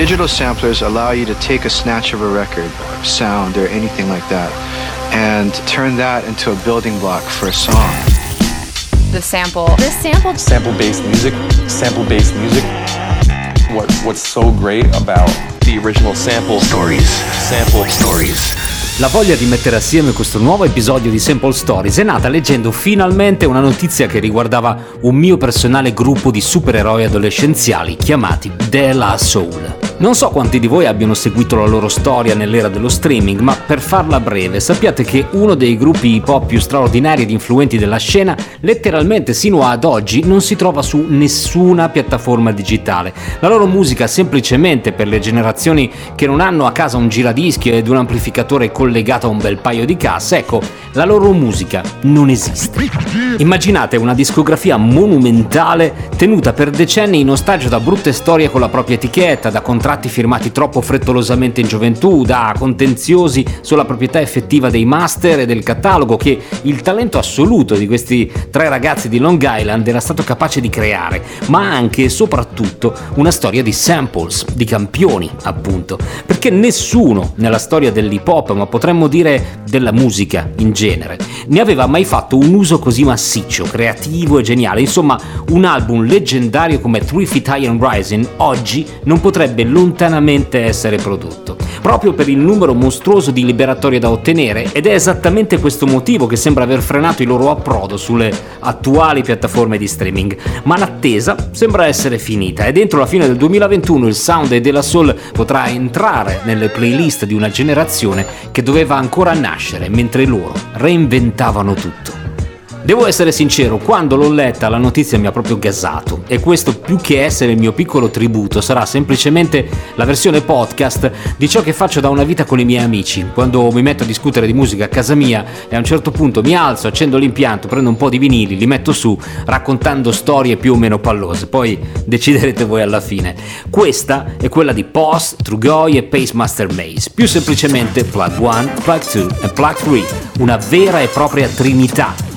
Digital samplers allow you to take a snatch of a record, or sound, or anything like that, and turn that into a building block for a song. The sample. The sample. Sample-based music. Sample-based music. What What's so great about the original sample stories? Sample stories. La voglia di mettere assieme questo nuovo episodio di Sample Stories è nata leggendo finalmente una notizia che riguardava un mio personale gruppo di supereroi adolescenziali chiamati The La Soul. Non so quanti di voi abbiano seguito la loro storia nell'era dello streaming, ma per farla breve, sappiate che uno dei gruppi hip hop più straordinari ed influenti della scena, letteralmente sino ad oggi, non si trova su nessuna piattaforma digitale. La loro musica, semplicemente per le generazioni che non hanno a casa un giradischi ed un amplificatore collegato a un bel paio di casse, ecco, la loro musica non esiste. Immaginate una discografia monumentale tenuta per decenni in ostaggio da brutte storie con la propria etichetta, da contratti contratti firmati troppo frettolosamente in gioventù, da contenziosi sulla proprietà effettiva dei master e del catalogo che il talento assoluto di questi tre ragazzi di Long Island era stato capace di creare, ma anche e soprattutto una storia di samples, di campioni appunto, perché nessuno nella storia dell'hip hop, ma potremmo dire della musica in genere, ne aveva mai fatto un uso così massiccio, creativo e geniale, insomma un album leggendario come Three Feet High and Rising oggi non potrebbe lontanamente essere prodotto, proprio per il numero mostruoso di liberatorie da ottenere ed è esattamente questo motivo che sembra aver frenato il loro approdo sulle attuali piattaforme di streaming, ma l'attesa sembra essere finita e dentro la fine del 2021 il sound della Soul potrà entrare nelle playlist di una generazione che doveva ancora nascere mentre loro reinventavano tutto. Devo essere sincero, quando l'ho letta la notizia mi ha proprio gasato e questo più che essere il mio piccolo tributo sarà semplicemente la versione podcast di ciò che faccio da una vita con i miei amici, quando mi metto a discutere di musica a casa mia e a un certo punto mi alzo, accendo l'impianto, prendo un po' di vinili, li metto su raccontando storie più o meno pallose, poi deciderete voi alla fine. Questa è quella di Post, Trugoi e Pacemaster Maze, più semplicemente Plug 1, Plug 2 e Plug 3, una vera e propria trinità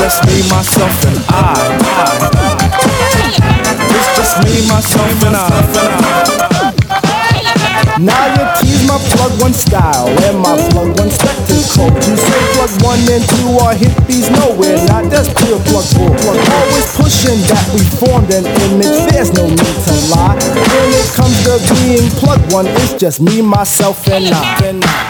Just me, myself, and I. It's just me, myself, and I. Now you tease my plug one style and my plug one spectacle. You say plug one and two are hippies nowhere, not that's pure plug four. Plug always pushing that we formed an image. There's no need to lie. When it comes to being plug one, it's just me, myself, and I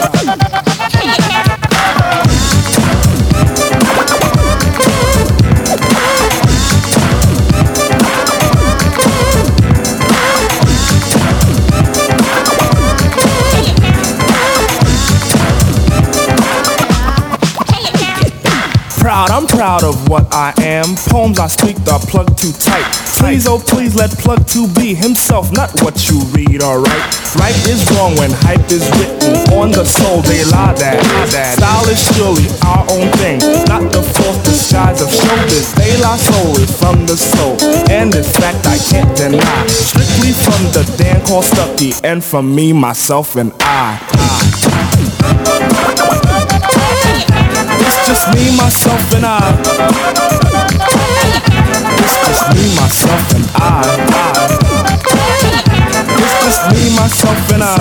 proud, I'm proud of what I am. Poems I speak the plug too tight. Please, oh please, let plug 2 be himself, not what you read, alright? Right is wrong when hype is written on the soul, they lie that. that. Style is surely our own thing, not the false disguise of showbiz. They lie soul is from the soul, and this fact I can't deny. Strictly from the Dan called Stucky, and from me, myself, and I. It's just me, myself, and I. It's just me, myself, and I. It's just me, myself, and I.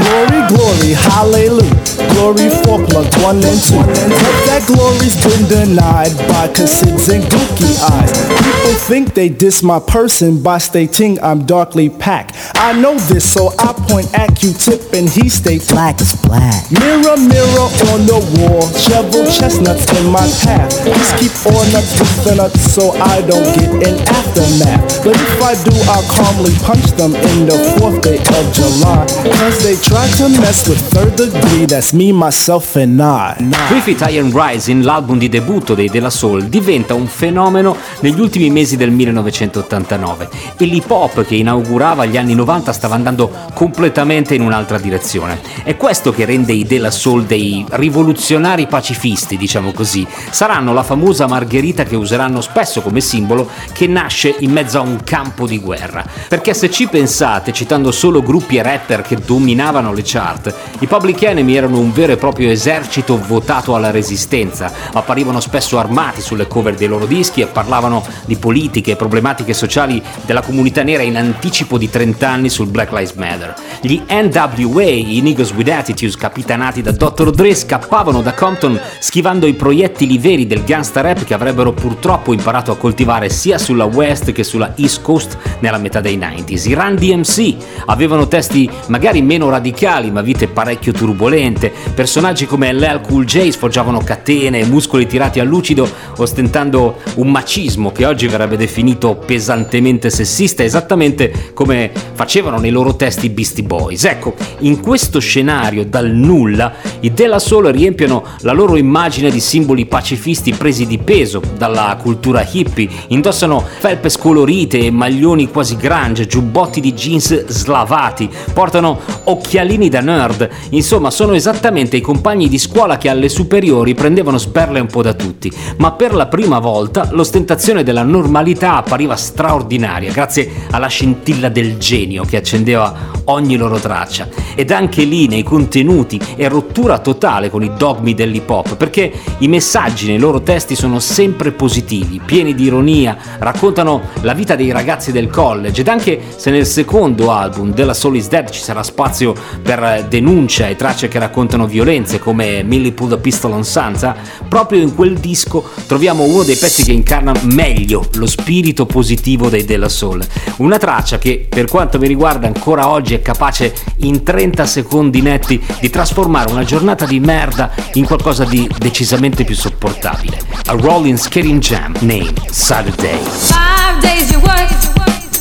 Glory, glory, hallelujah. Glory for plug one and two. But that glory's been denied by cassids and gookie eyes. People People think they diss my person by stating I'm darkly packed. I know this, so I point at Q-tip and he states black is black. Mirror, mirror on the wall, shovel chestnuts in my path. Please keep all nuts with the nuts so I don't get an aftermath. But if I do, I'll calmly punch them in the fourth day of July. Cause they try to mess with third degree, that's me, myself and I. Three Feet High and Rising, l'album di debutto dei De La Soul, diventa un fenomeno negli ultimi mesi del 1989 e l'hip hop che inaugurava gli anni 90 stava andando completamente in un'altra direzione. È questo che rende i De La Soul dei rivoluzionari pacifisti, diciamo così. Saranno la famosa margherita che useranno spesso come simbolo che nasce in mezzo a un campo di guerra. Perché se ci pensate, citando solo gruppi e rapper che dominavano le chart, i Public Enemy erano un vero e proprio esercito votato alla resistenza, apparivano spesso armati sulle cover dei loro dischi e parlavano di politiche e problematiche sociali della comunità nera in anticipo di 30 anni sul Black Lives Matter. Gli NWA, i Niggas with Attitudes capitanati da Dr. Dre, scappavano da Compton schivando i proiettili veri del gangsta rap che avrebbero purtroppo imparato a coltivare sia sulla West che sulla East Coast nella metà dei 90s. I Run DMC avevano testi magari meno radicali ma vite parecchio turbolente, personaggi come LL Cool J sfoggiavano catene e muscoli tirati a lucido ostentando un macismo che oggi verrebbe definito pesantemente sessista esattamente come facevano nei loro testi Beastie Boys. Ecco, in questo scenario dal nulla i Della Soul riempiono la loro immagine di simboli pacifisti presi di peso dalla cultura hippie, indossano felpe scolorite e maglioni quasi grunge, giubbotti di jeans slavati, portano occhialini da nerd, insomma sono esattamente i compagni di scuola che alle superiori prendevano sberle un po' da tutti, ma per la prima volta l'ostentazione della normalità appariva straordinaria grazie alla scintilla del genio che accendeva ogni loro traccia. Ed anche lì nei contenuti è rottura totale con i dogmi dell'hip hop, perché i messaggi nei loro testi sono sempre positivi, pieni di ironia, raccontano la vita dei ragazzi del college ed anche se nel secondo album della Soul is Dead ci sarà spazio per denuncia e tracce che raccontano violenze come Millie Pull the Pistol on Sansa, proprio in quel disco troviamo uno dei pezzi che incarna meglio lo spirito positivo dei Della Soul. Una traccia che per quanto mi riguarda ancora oggi è capace in 30 secondi netti di trasformare una giornata di merda in qualcosa di decisamente più sopportabile. A Rolling Skating Jam, name Saturday. Five days you work,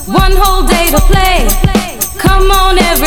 one whole day to play. Come on everybody,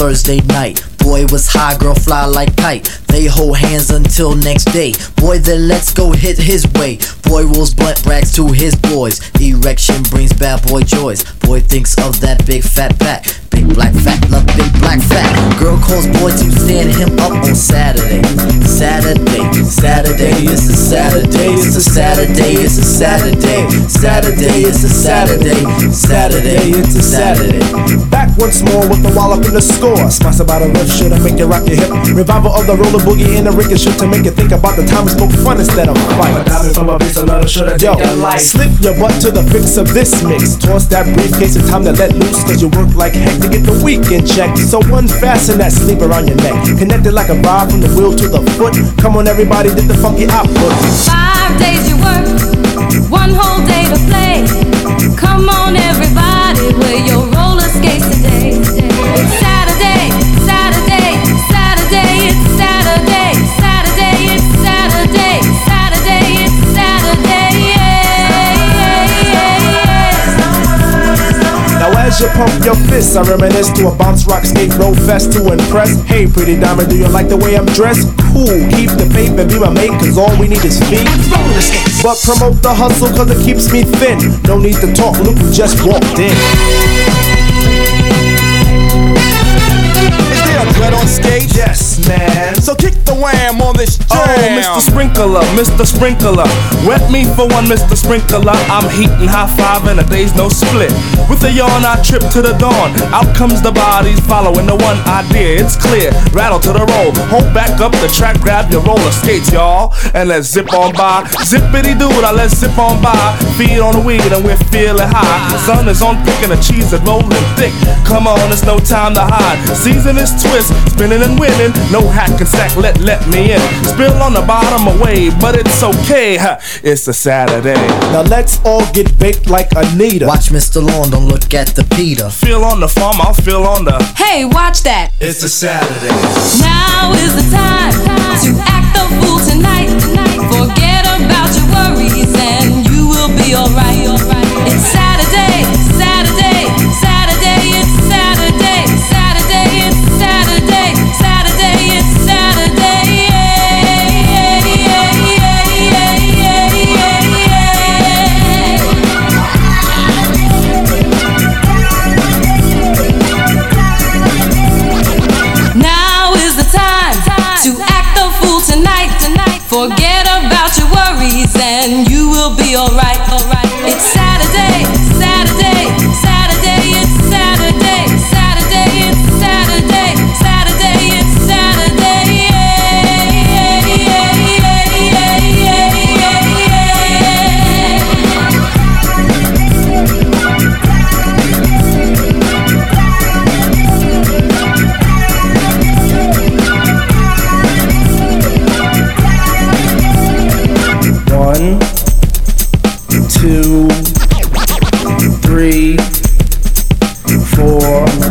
Thursday night. Boy was high, girl fly like kite. They hold hands until next day. Boy then let's go hit his way. Boy rolls blunt brags to his boys. Erection brings bad boy joys. Boy thinks of that big fat back. Big black fat, love big black fat. Girl calls boy to stand him up on Saturday. Saturday, Saturday, it's a Saturday, it's a Saturday, it's a Saturday. Saturday, it's a Saturday. Saturday, it's a Saturday. Back once more with the wall up in the score. Sponsored by the left should make you rock your hip. Revival of the roller boogie and the ricochet to make you think about the time we spoke fun instead of fight. from a bass, another shoulda Yo, slip your butt to the fix of this mix. Toss that briefcase, it's time to let loose. Cause you work like heck to get the weekend check. So unfasten that sleeve around your neck. Connected like a vibe from the wheel to the foot. Come on, everybody, did the funky output. Five days you work, one whole day to play. Come on, everybody, wear your roller skates today. It's as you pump your fists, I reminisce to a bounce rock skate roll fest to impress. Hey, pretty diamond, do you like the way I'm dressed? Cool, keep the faith and be my mate, cause all we need is feet. But promote the hustle, cause it keeps me thin. No need to talk, look who just walked in. Is there a threat on stage? Yes, man. So kick the wham on this oh, jam. Oh, Mr. Sprinkler, Mr. Sprinkler. Wet me for one, Mr. Sprinkler. I'm heating high five and a day's no split. With a yawn, I trip to the dawn. Out comes the bodies following the one idea. It's clear. Rattle to the roll. Hold back up the track, grab your roller skates, y'all. And let's zip on by. Zippity doo, I let's zip on by. Feed on the weed and we're feeling high. Sun is on thick and the cheese is rolling thick. Come on, it's no time to hide. Season is twist, spinning and winning. No hack and sack, let let me in. Spill on the bottom away, but it's okay. huh, It's a Saturday. Now let's all get baked like Anita. Watch Mr. Lawn, don't look at the Peter. Feel on the farm, I'll feel on the. Hey, watch that. It's a Saturday. Now is the time to act the fool tonight. Forget about your worries and you will be alright. It's Saturday, Saturday, four,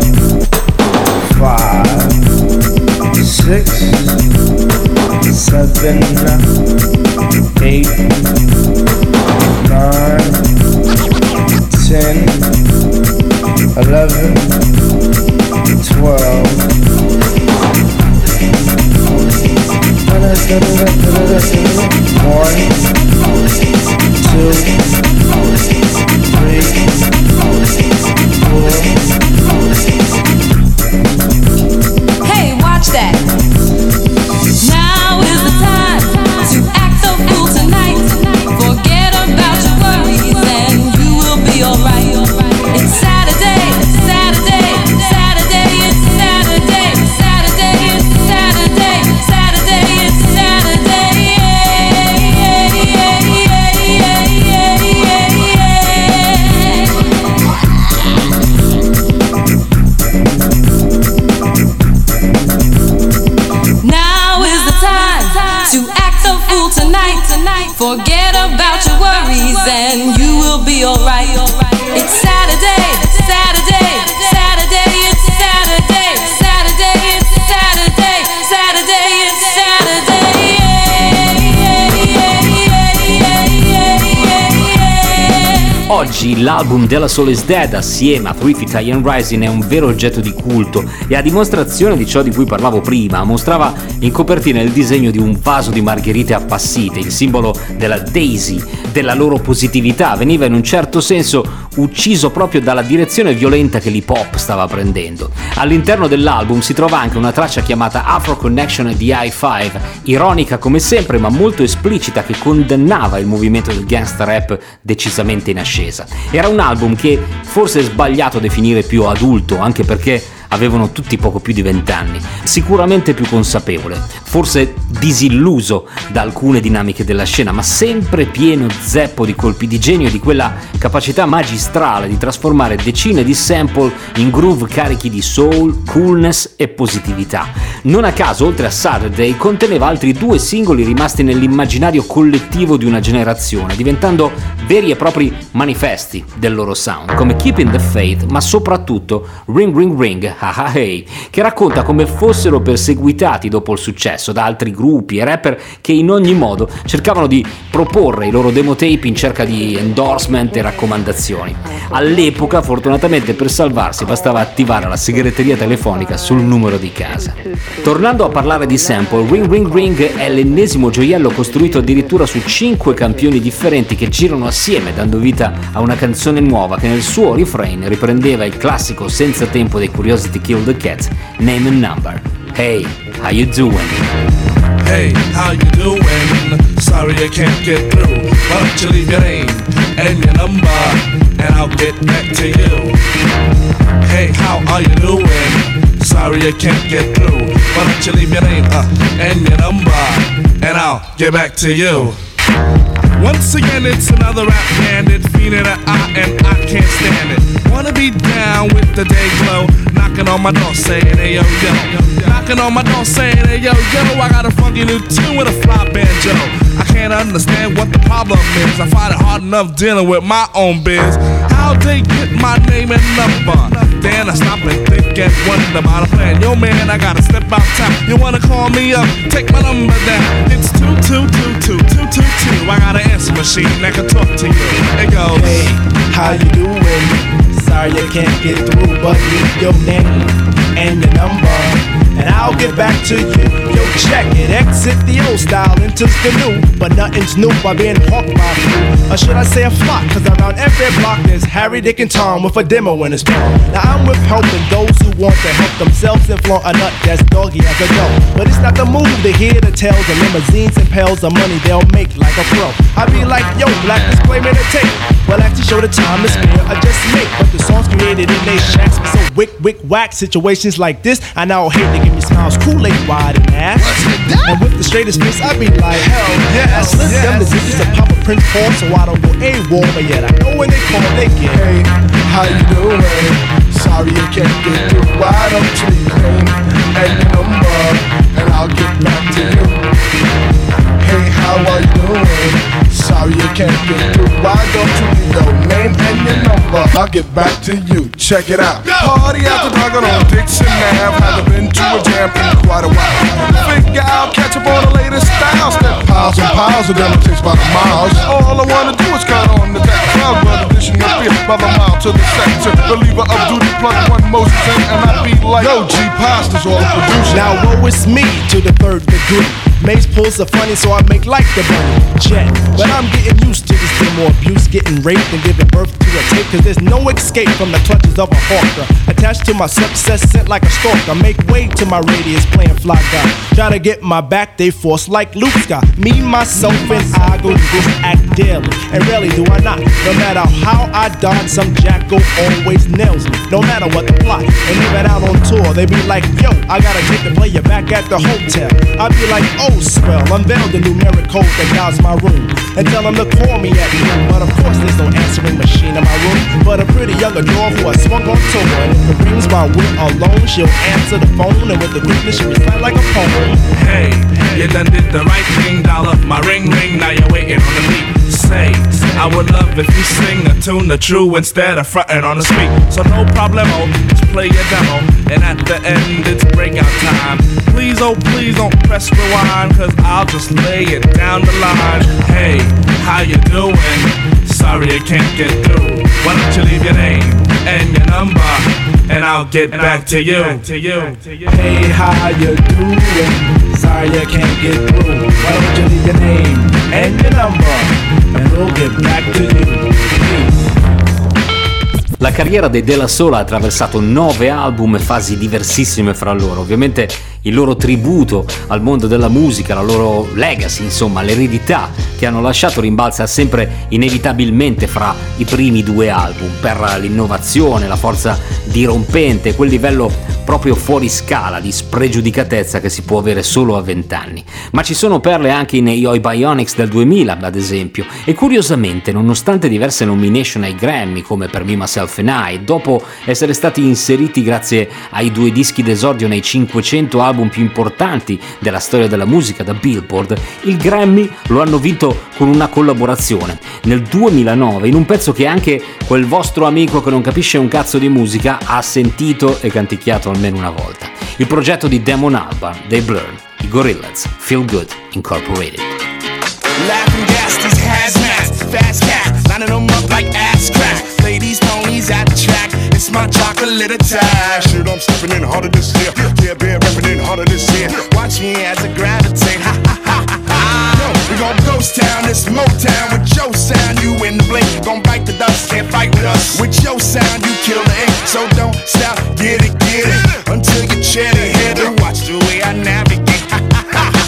Oggi l'album della Soul is Dead assieme a Three Italian Rising è un vero oggetto di culto e a dimostrazione di ciò di cui parlavo prima mostrava in copertina il disegno di un vaso di margherite appassite, il simbolo della Daisy, della loro positività, veniva in un certo senso ucciso proprio dalla direzione violenta che l'hip hop stava prendendo. All'interno dell'album si trova anche una traccia chiamata Afro Connection di i5, ironica come sempre ma molto esplicita che condannava il movimento del gangster rap decisamente in ascesa. Era un album che forse è sbagliato definire più adulto, anche perché avevano tutti poco più di vent'anni, sicuramente più consapevole, forse disilluso da alcune dinamiche della scena, ma sempre pieno zeppo di colpi di genio e di quella capacità magistrale di trasformare decine di sample in groove carichi di soul, coolness e positività. Non a caso, oltre a Saturday, conteneva altri due singoli rimasti nell'immaginario collettivo di una generazione, diventando veri e propri manifesti del loro sound, come Keeping the Faith, ma soprattutto Ring Ring Ring, Ha Hey, che racconta come fossero perseguitati dopo il successo da altri gruppi e rapper che in ogni modo cercavano di proporre i loro demo tape in cerca di endorsement e raccomandazioni. All'epoca, fortunatamente per salvarsi, bastava attivare la segreteria telefonica sul numero di casa. Tornando a parlare di sample, Ring Ring Ring è l'ennesimo gioiello costruito addirittura su 5 campioni differenti che girano assieme, dando vita a una canzone nuova che nel suo refrain riprendeva il classico senza tempo dei To Kill the Cat, Name and Number. Hey, how you doing? Hey, how you doing? Sorry I can't get through. Why don't you leave your name and your number, and I'll get back to you. Hey, how are you doing? Sorry I can't get through. Why don't you leave your name uh, and your number, and I'll get back to you. Once again, it's another rap bandit, feeling an and I can't stand it. Wanna be down with the day glow, knocking on my door saying, hey yo yo. Knocking on my door saying, hey yo yo, I got a funky new tune with a fly banjo. I can't understand what the problem is. I find it hard enough dealing with my own biz. How they get my name and number? Then I stop and and wonder about a plan. Yo man, I gotta step out town. You wanna call me up? Take my number down. It's two two two two two two two. I got an answer machine that can talk to you. It goes. Hey, how you doing? Sorry I can't get through, but leave your name and your number, and I'll get back to you. Yo, check it, exit the old style, enters the new, but nothing's new by being hawked by few. Or should I say a flock? Cause around every block there's Harry, Dick, and Tom with a demo in his palm. Now I'm with helping those who want to help themselves and flaunt a nut that's doggy as a dog. But it's not the move to hear the tales of limousines and pails of money they'll make like a pro. I be like, yo, black disclaimer to tape. Well, actually show the time is spare, I just make. But the songs created in they shacks so wick, wick, whack. Situations like this, I now hate to give me smiles, Kool-Aid wide and ass. And with the straightest face, I be like, hell yes. I slip them the digits to pop a Prince Paul so I don't go AWOL. But yet I know when they call, they get. Hey, how you doing? Sorry I can't get through. Why don't you leave and your number, and I'll get back to you. Sorry I can't get through. Why don't you leave your name and your number? I'll get back to you. Check it out. Party after dark on Dixon Ave. Haven't been to a jam in quite a while. Figure out, catch up on the latest styles. Step piles and piles of them. It takes about a mile. All I wanna do is cut on the deck. Crowd blood addition of beer by the mile to the sector. Believer of duty, plug one Moses in, and I be like, Yo, G Pasta's all the producer. Now woe is me to the third degree. Maze pulls are funny, so I make like the bunny. Jet. But I'm getting used to this game demo abuse, getting raped and giving birth to a tape. Cause there's no escape from the clutches of a hawker. Attached to my success, sent like a stalker. Make way to my radius, playing fly guy. Try to get my back, they force like Luke Scott. Me, myself, and I go through this act daily. And rarely do I not. No matter how I dodge, some jackal always nails me. No matter what the plot. And even out on tour, they be like, yo, I gotta take the player back at the hotel. I be like, oh, swell, unveil the numeric code that guides my room. And tell them to call me at noon. But of course, there's no answering machine in my room. But a pretty young adore who I swung on tour. And if it rings while we're alone, she'll answer the phone. And with the quickness, she recite like a poem. Hey, you done did the right thing, dollar. My ring ring, now you're waiting on the beat. Say, I would love if you sing a tune the true instead of fronting on the street. So no problemo, oh, just play your demo. And at the end, it's breakout time. Please, oh please don't press rewind, cause I'll just lay it down the line. Hey, how you doing? Sorry I can't get through. Why don't you leave your name and your number, and I'll get back to you. To you. Hey, how you doing? Sorry I can't get through. Why don't you leave your name and your number, and we'll get back to you. La carriera dei Della Soul ha attraversato nove album e fasi diversissime fra loro. Ovviamente il loro tributo al mondo della musica, la loro legacy, insomma l'eredità che hanno lasciato rimbalza sempre inevitabilmente fra i primi due album per l'innovazione, la forza dirompente, quel livello proprio fuori scala di spregiudicatezza che si può avere solo a 20 anni. Ma ci sono perle anche nei Oi Bionics del 2000, ad esempio, e curiosamente, nonostante diverse nomination ai Grammy come per Me Myself and I, dopo essere stati inseriti grazie ai due dischi d'esordio nei 500 album più importanti della storia della musica da Billboard, il Grammy lo hanno vinto con una collaborazione nel 2009 in un pezzo che anche quel vostro amico che non capisce un cazzo di musica ha sentito e canticchiato almeno una volta. Il progetto di Damon Albarn dei Blur, i Gorillaz, Feel Good Incorporated. Laughing gas, these hazmats, fast cat, lining them up like ass crack. Ladies, ponies at the track, it's my chocolate attack. Shit, I'm stepping in harder this year. Yeah, been repping in harder this year. Watch me as I gravitate, ha ha ha ha ha. We gon' ghost town, this Motown with your sound. You in the blink, gon' bite the dust, can't fight with us. With your sound, you kill the ink, so don't stop, get it, get it, until you chat it, hit. Watch the way I navigate.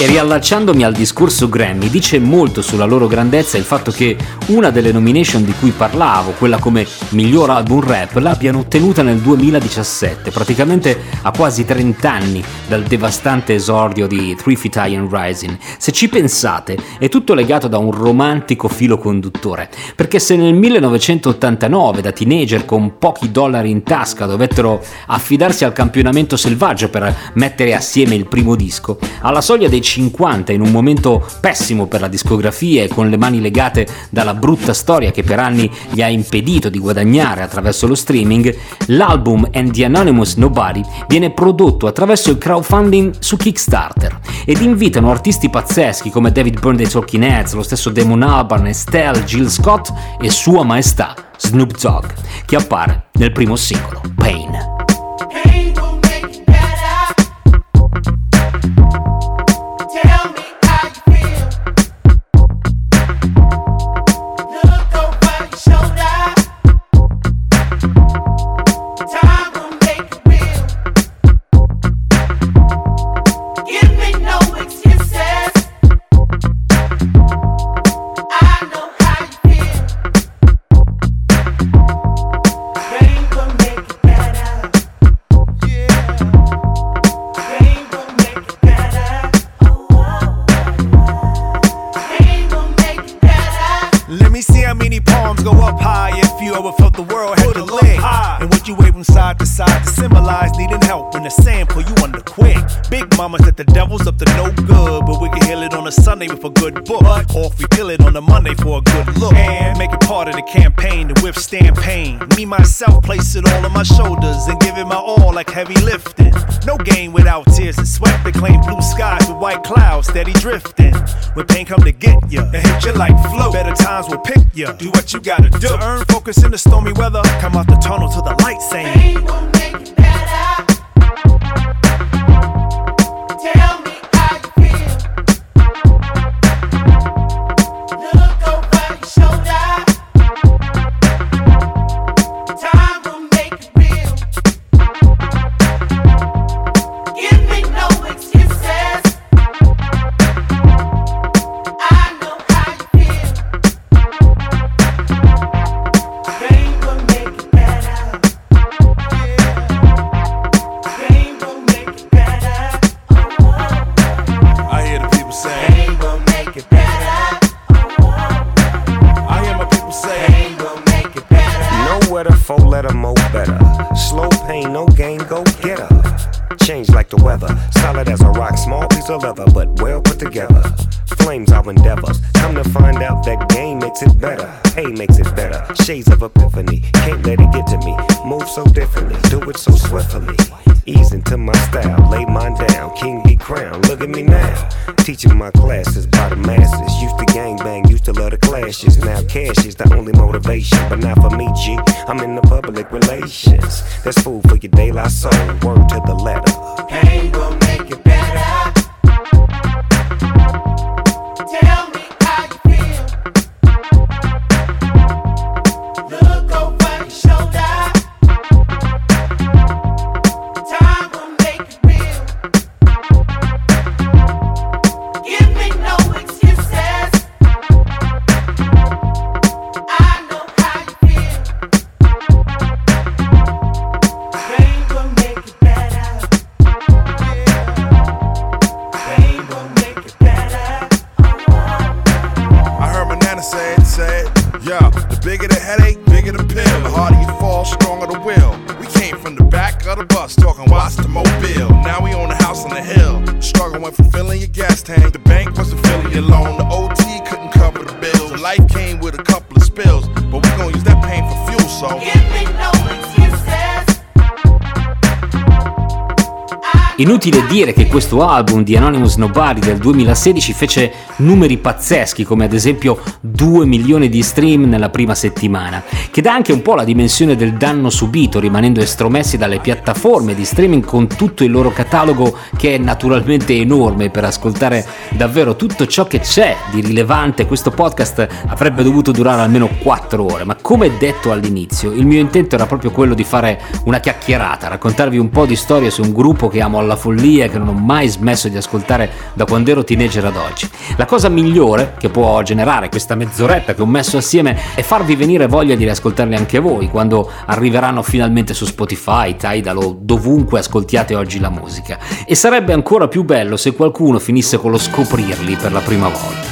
E riallacciandomi al discorso Grammy, dice molto sulla loro grandezza il fatto che una delle nomination di cui parlavo, quella come miglior album rap, l'abbiano ottenuta nel 2017, praticamente a quasi 30 anni dal devastante esordio di Three Feet High and Rising. Se ci pensate, è tutto legato da un romantico filo conduttore, perché se nel 1989 da teenager con pochi dollari in tasca dovettero affidarsi al campionamento selvaggio per mettere assieme il primo disco, alla soglia dei 50 in un momento pessimo per la discografia e con le mani legate dalla brutta storia che per anni gli ha impedito di guadagnare attraverso lo streaming, l'album And the Anonymous Nobody viene prodotto attraverso il crowdfunding su Kickstarter ed invitano artisti pazzeschi come David Byrne dei Talking Heads, lo stesso Damon Albarn, Estelle, Jill Scott e Sua Maestà Snoop Dogg, che appare nel primo singolo, Pain. Me, myself, place it all on my shoulders and give it my all like heavy lifting. No gain without tears and sweat. They claim blue skies with white clouds steady drifting. When pain come to get ya and hit you like flow, better times will pick ya. Do what you gotta do. To earn focus in the stormy weather. Come out the tunnel to the light saying. Pain will make it better. Can't let it get to me. Move so differently. Do it so swiftly. Ease into my style. Lay mine down. King be crowned. Look at me now. Teaching my classes by the masses. Used to gang bang. Used to love the clashes. Now cash is the only motivation. But not for me, G. I'm in the public relations. That's food for your La Soul. Word to the letter. Pain will make it better. kinda sad, sad. Yeah, the bigger the headache, bigger the pill. The harder you fall, stronger the will. We came from the back of the bus, talking watch the mobile. Now we own a house on the hill. Struggle went from filling your gas tank. The bank wasn't filling your loan. The OT couldn't cover the bills. Life came with a couple of spills. But we gon' use that pain for fuel, so. Give me no excuse. Inutile dire che questo album di Anonymous Nobody del 2016 fece numeri pazzeschi, come ad esempio 2 milioni di stream nella prima settimana, che dà anche un po' la dimensione del danno subito, rimanendo estromessi dalle piattaforme di streaming con tutto il loro catalogo che è naturalmente enorme per ascoltare davvero tutto ciò che c'è di rilevante. Questo podcast avrebbe dovuto durare almeno 4 ore, ma come detto all'inizio, il mio intento era proprio quello di fare una chiacchierata, raccontarvi un po' di storie su un gruppo che amo alla alla follia che non ho mai smesso di ascoltare da quando ero teenager ad oggi. La cosa migliore che può generare questa mezz'oretta che ho messo assieme è farvi venire voglia di riascoltarli anche voi quando arriveranno finalmente su Spotify, Tidal o dovunque ascoltiate oggi la musica. E sarebbe ancora più bello se qualcuno finisse con lo scoprirli per la prima volta.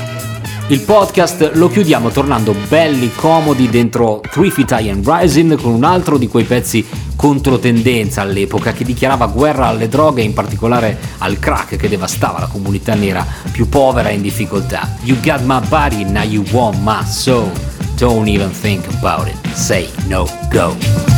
Il podcast lo chiudiamo tornando belli comodi dentro Three Feet and Rising con un altro di quei pezzi controtendenza all'epoca che dichiarava guerra alle droghe e in particolare al crack che devastava la comunità nera più povera e in difficoltà. You got my body, now you want my soul. Don't even think about it. Say no, go.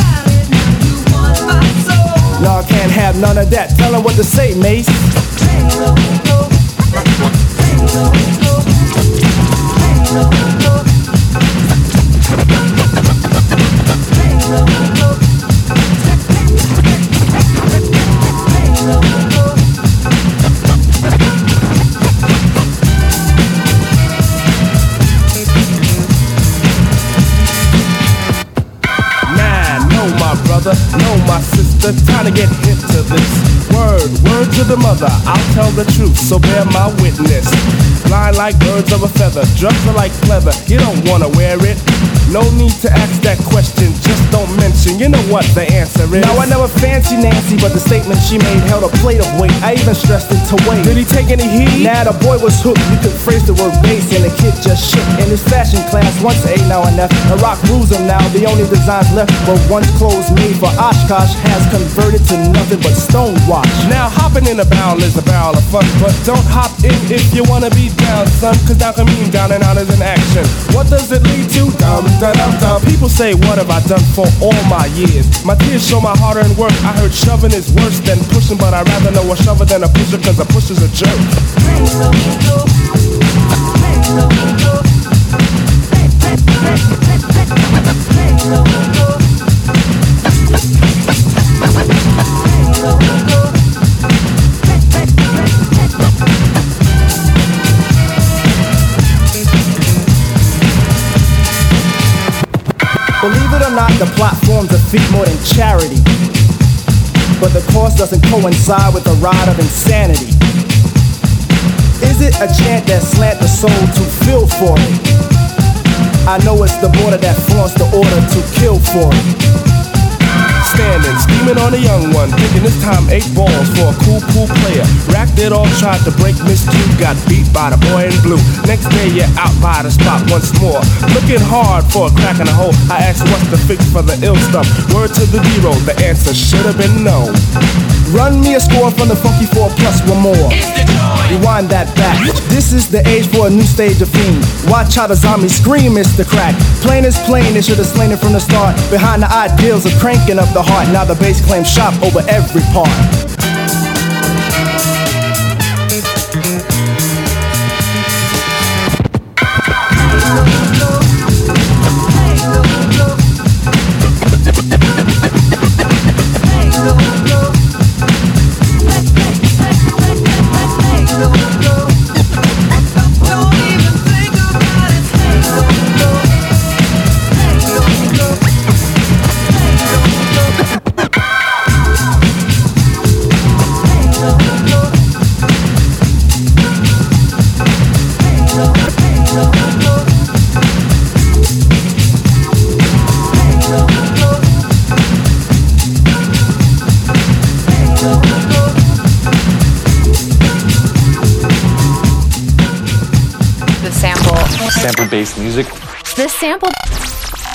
Y'all can't have none of that. Tell them what to say, Mace. brother, sister. Time to get hip to this. Word, word to the mother. I'll tell the truth, so bear my witness. Fly like birds of a feather, drugs are like leather. You don't wanna wear it. No need to ask that question, just don't mention. You know what the answer is. Now I never fancy Nancy, but the statement she made held a plate of weight. I even stressed it to wait. Did he take any heat? Nah, the boy was hooked. You could phrase the word bass, and the kid just shook. In his fashion class, once A, now and F. The rock rules him now. The only designs left were once clothes made for Oshkosh has converted to nothing but stonewash. Now hopping in a barrel is a barrel of fun, but don't hop in if you wanna be down, son. Cause down can mean down and out is an action. What does it lead to? Dum dum. People say, what have I done for all my years? My tears show my hard earned work. I heard shoving is worse than pushing, but I'd rather know a shover than a pusher, cause a pusher's a jerk. Believe it or not, the plot forms more than charity. But the course doesn't coincide with the ride of insanity. Is it a chant that slant the soul to feel for it? I know it's the border that flaunts the order to kill for it standing, on a young one, thinking this time eight balls for a cool, cool player. Racked it all, tried to break Miss Q, got beat by the boy in blue. Next day, you're out by the spot once more. Looking hard for a crack in the hole. I asked what's the fix for the ill stuff. Word to the zero, the answer should have been no. Run me a score from the Funky 4 plus one more. Rewind that back. This is the age for a new stage of fiend. Watch how the zombies scream, it's the Crack. Plain is plain, they should have slain it from the start. Behind the ideals of cranking up the heart, now the bass claims shop over every part.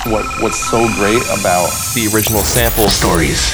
What what's so great about the original sample stories